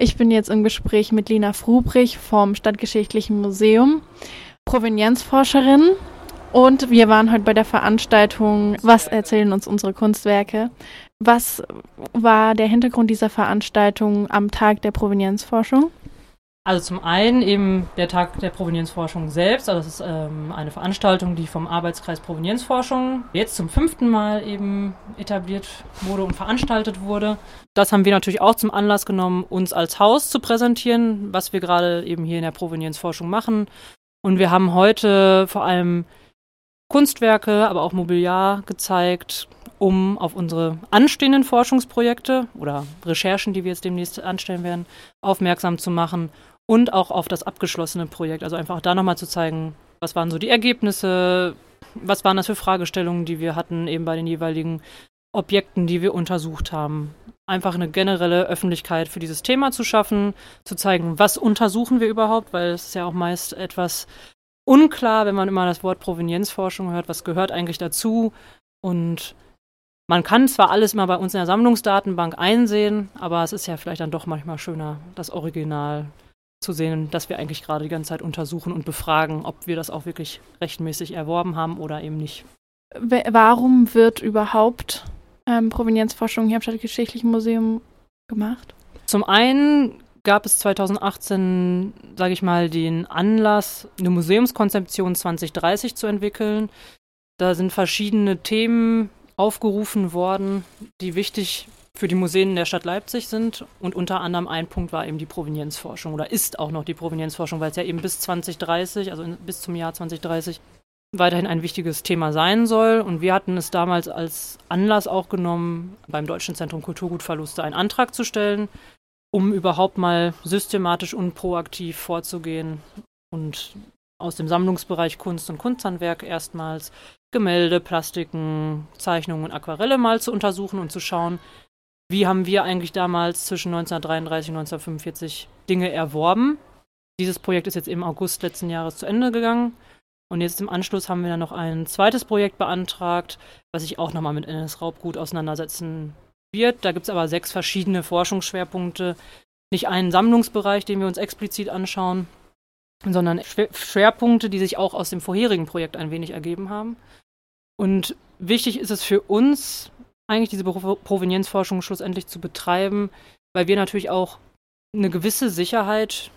Ich bin jetzt im Gespräch mit Lina Frubrich vom Stadtgeschichtlichen Museum, Provenienzforscherin. Und wir waren heute bei der Veranstaltung Was erzählen uns unsere Kunstwerke? Was war der Hintergrund dieser Veranstaltung am Tag der Provenienzforschung? Also zum einen eben der Tag der Provenienzforschung selbst, also das ist ähm, eine Veranstaltung, die vom Arbeitskreis Provenienzforschung jetzt zum fünften Mal eben etabliert wurde und veranstaltet wurde. Das haben wir natürlich auch zum Anlass genommen, uns als Haus zu präsentieren, was wir gerade eben hier in der Provenienzforschung machen. Und wir haben heute vor allem Kunstwerke, aber auch Mobiliar gezeigt, um auf unsere anstehenden Forschungsprojekte oder Recherchen, die wir jetzt demnächst anstellen werden, aufmerksam zu machen und auch auf das abgeschlossene Projekt. Also einfach da nochmal zu zeigen, was waren so die Ergebnisse, was waren das für Fragestellungen, die wir hatten, eben bei den jeweiligen Objekten, die wir untersucht haben. Einfach eine generelle Öffentlichkeit für dieses Thema zu schaffen, zu zeigen, was untersuchen wir überhaupt, weil es ist ja auch meist etwas unklar, wenn man immer das Wort Provenienzforschung hört, was gehört eigentlich dazu. Und man kann zwar alles immer bei uns in der Sammlungsdatenbank einsehen, aber es ist ja vielleicht dann doch manchmal schöner, das Original zu sehen, dass wir eigentlich gerade die ganze Zeit untersuchen und befragen, ob wir das auch wirklich rechtmäßig erworben haben oder eben nicht. Warum wird überhaupt ähm, Provenienzforschung hier am Stadtgeschichtlichen Museum gemacht? Zum einen gab es 2018, sage ich mal, den Anlass, eine Museumskonzeption 2030 zu entwickeln. Da sind verschiedene Themen aufgerufen worden, die wichtig für die Museen der Stadt Leipzig sind. Und unter anderem ein Punkt war eben die Provenienzforschung oder ist auch noch die Provenienzforschung, weil es ja eben bis 2030, also bis zum Jahr 2030, weiterhin ein wichtiges Thema sein soll. Und wir hatten es damals als Anlass auch genommen, beim Deutschen Zentrum Kulturgutverluste einen Antrag zu stellen, um überhaupt mal systematisch und proaktiv vorzugehen und aus dem Sammlungsbereich Kunst und Kunsthandwerk erstmals Gemälde, Plastiken, Zeichnungen und Aquarelle mal zu untersuchen und zu schauen, wie haben wir eigentlich damals zwischen 1933 und 1945 Dinge erworben. Dieses Projekt ist jetzt im August letzten Jahres zu Ende gegangen. Und jetzt im Anschluss haben wir dann noch ein zweites Projekt beantragt, was sich auch nochmal mit NS-Raubgut auseinandersetzen wird. Da gibt es aber sechs verschiedene Forschungsschwerpunkte. Nicht einen Sammlungsbereich, den wir uns explizit anschauen, sondern Schwerpunkte, die sich auch aus dem vorherigen Projekt ein wenig ergeben haben. Und wichtig ist es für uns, eigentlich diese Provenienzforschung schlussendlich zu betreiben, weil wir natürlich auch eine gewisse Sicherheit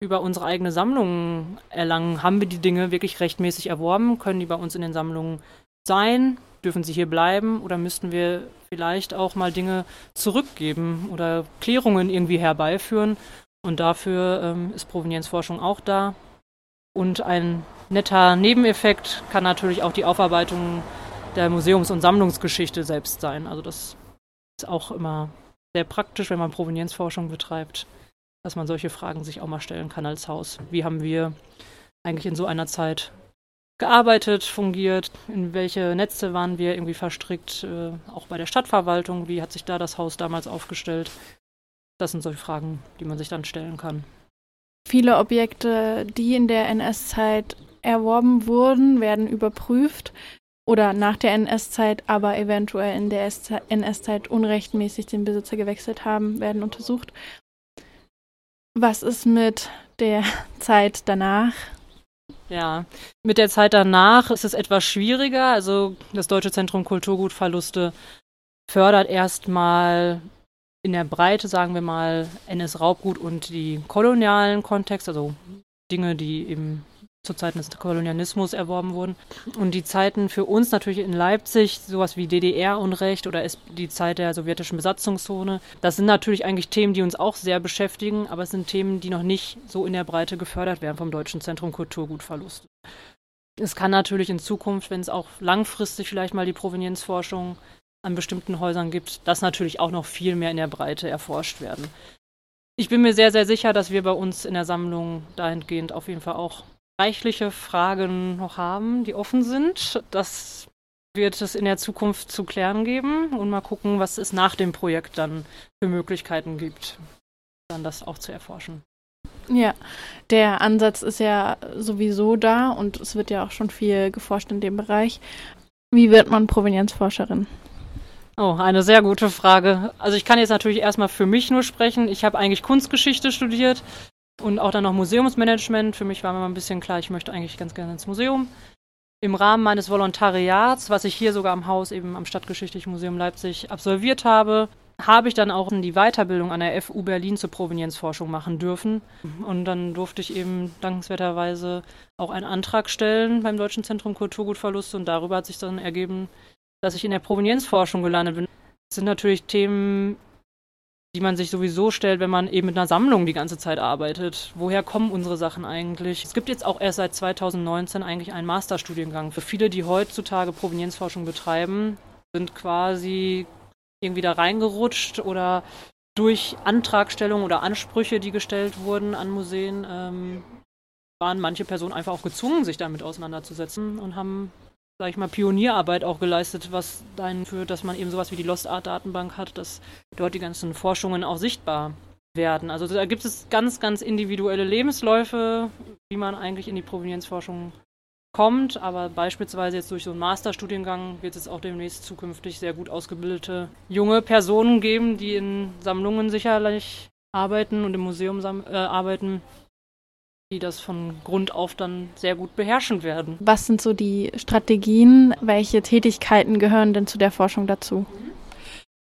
über unsere eigene Sammlung erlangen. Haben wir die Dinge wirklich rechtmäßig erworben? Können die bei uns in den Sammlungen sein? Dürfen sie hier bleiben? Oder müssten wir vielleicht auch mal Dinge zurückgeben oder Klärungen irgendwie herbeiführen? Und dafür ähm, ist Provenienzforschung auch da. Und ein netter Nebeneffekt kann natürlich auch die Aufarbeitung der Museums- und Sammlungsgeschichte selbst sein. Also das ist auch immer sehr praktisch, wenn man Provenienzforschung betreibt, dass man solche Fragen sich auch mal stellen kann als Haus. Wie haben wir eigentlich in so einer Zeit gearbeitet, fungiert, in welche Netze waren wir irgendwie verstrickt, äh, auch bei der Stadtverwaltung, wie hat sich da das Haus damals aufgestellt. Das sind solche Fragen, die man sich dann stellen kann. Viele Objekte, die in der NS-Zeit erworben wurden, werden überprüft oder nach der NS-Zeit, aber eventuell in der NS-Zeit unrechtmäßig den Besitzer gewechselt haben, werden untersucht. Was ist mit der Zeit danach? Ja, mit der Zeit danach ist es etwas schwieriger. Also das Deutsche Zentrum Kulturgutverluste fördert erstmal in der Breite, sagen wir mal, NS-Raubgut und die kolonialen Kontext, also Dinge, die eben zu Zeiten des Kolonialismus erworben wurden. Und die Zeiten für uns natürlich in Leipzig, sowas wie DDR-Unrecht oder die Zeit der sowjetischen Besatzungszone, das sind natürlich eigentlich Themen, die uns auch sehr beschäftigen, aber es sind Themen, die noch nicht so in der Breite gefördert werden vom Deutschen Zentrum Kulturgutverlust. Es kann natürlich in Zukunft, wenn es auch langfristig vielleicht mal die Provenienzforschung an bestimmten Häusern gibt, das natürlich auch noch viel mehr in der Breite erforscht werden. Ich bin mir sehr, sehr sicher, dass wir bei uns in der Sammlung dahingehend auf jeden Fall auch reichliche Fragen noch haben, die offen sind. Das wird es in der Zukunft zu klären geben und mal gucken, was es nach dem Projekt dann für Möglichkeiten gibt, dann das auch zu erforschen. Ja, der Ansatz ist ja sowieso da und es wird ja auch schon viel geforscht in dem Bereich. Wie wird man Provenienzforscherin? Oh, eine sehr gute Frage. Also ich kann jetzt natürlich erstmal für mich nur sprechen. Ich habe eigentlich Kunstgeschichte studiert und auch dann noch Museumsmanagement. Für mich war immer ein bisschen klar, ich möchte eigentlich ganz gerne ins Museum. Im Rahmen meines Volontariats, was ich hier sogar am Haus eben am Stadtgeschichtlichen Museum Leipzig absolviert habe, habe ich dann auch die Weiterbildung an der FU Berlin zur Provenienzforschung machen dürfen. Und dann durfte ich eben dankenswerterweise auch einen Antrag stellen beim Deutschen Zentrum Kulturgutverlust und darüber hat sich dann ergeben, dass ich in der Provenienzforschung gelandet bin. Sind natürlich Themen, die man sich sowieso stellt, wenn man eben mit einer Sammlung die ganze Zeit arbeitet. Woher kommen unsere Sachen eigentlich? Es gibt jetzt auch erst seit 2019 eigentlich einen Masterstudiengang. Für viele, die heutzutage Provenienzforschung betreiben, sind quasi irgendwie da reingerutscht oder durch Antragstellungen oder Ansprüche, die gestellt wurden an Museen, ähm, waren manche Personen einfach auch gezwungen, sich damit auseinanderzusetzen und haben, sage ich mal, Pionierarbeit auch geleistet, was dahin führt, dass man eben sowas wie die Lost Art Datenbank hat, dass dort die ganzen Forschungen auch sichtbar werden. Also da gibt es ganz, ganz individuelle Lebensläufe, wie man eigentlich in die Provenienzforschung kommt, aber beispielsweise jetzt durch so einen Masterstudiengang wird es auch demnächst zukünftig sehr gut ausgebildete junge Personen geben, die in Sammlungen sicherlich arbeiten und im Museum äh, arbeiten, die das von Grund auf dann sehr gut beherrschen werden. Was sind so die Strategien? Welche Tätigkeiten gehören denn zu der Forschung dazu?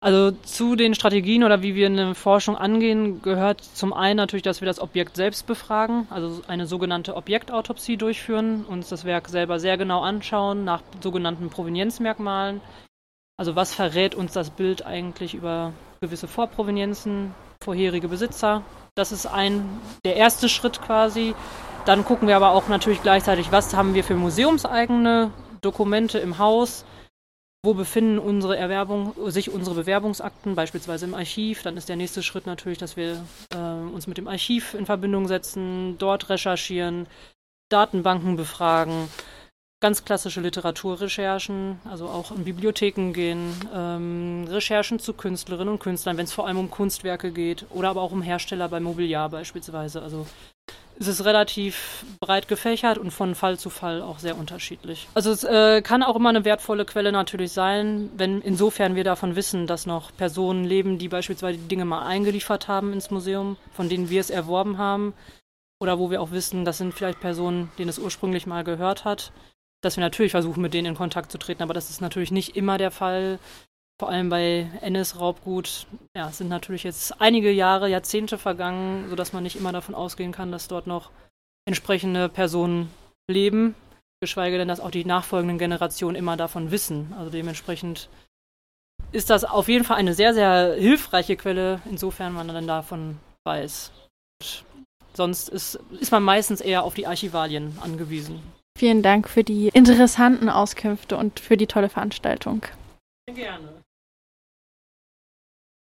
Also zu den Strategien oder wie wir eine Forschung angehen, gehört zum einen natürlich, dass wir das Objekt selbst befragen, also eine sogenannte Objektautopsie durchführen, uns das Werk selber sehr genau anschauen nach sogenannten Provenienzmerkmalen. Also was verrät uns das Bild eigentlich über gewisse Vorprovenienzen, vorherige Besitzer. Das ist ein der erste Schritt quasi. Dann gucken wir aber auch natürlich gleichzeitig, was haben wir für museumseigene Dokumente im Haus wo befinden unsere Erwerbung, sich unsere Bewerbungsakten, beispielsweise im Archiv. Dann ist der nächste Schritt natürlich, dass wir äh, uns mit dem Archiv in Verbindung setzen, dort recherchieren, Datenbanken befragen, ganz klassische Literaturrecherchen, also auch in Bibliotheken gehen, ähm, Recherchen zu Künstlerinnen und Künstlern, wenn es vor allem um Kunstwerke geht oder aber auch um Hersteller bei Mobiliar beispielsweise. Also es ist relativ breit gefächert und von Fall zu Fall auch sehr unterschiedlich. Also es äh, kann auch immer eine wertvolle Quelle natürlich sein, wenn insofern wir davon wissen, dass noch Personen leben, die beispielsweise die Dinge mal eingeliefert haben ins Museum, von denen wir es erworben haben. Oder wo wir auch wissen, das sind vielleicht Personen, denen es ursprünglich mal gehört hat. Dass wir natürlich versuchen, mit denen in Kontakt zu treten, aber das ist natürlich nicht immer der Fall vor allem bei Ennis Raubgut, ja, sind natürlich jetzt einige Jahre, Jahrzehnte vergangen, sodass man nicht immer davon ausgehen kann, dass dort noch entsprechende Personen leben, geschweige denn, dass auch die nachfolgenden Generationen immer davon wissen. Also dementsprechend ist das auf jeden Fall eine sehr, sehr hilfreiche Quelle, insofern man dann davon weiß. Und sonst ist, ist man meistens eher auf die Archivalien angewiesen. Vielen Dank für die interessanten Auskünfte und für die tolle Veranstaltung. Gerne.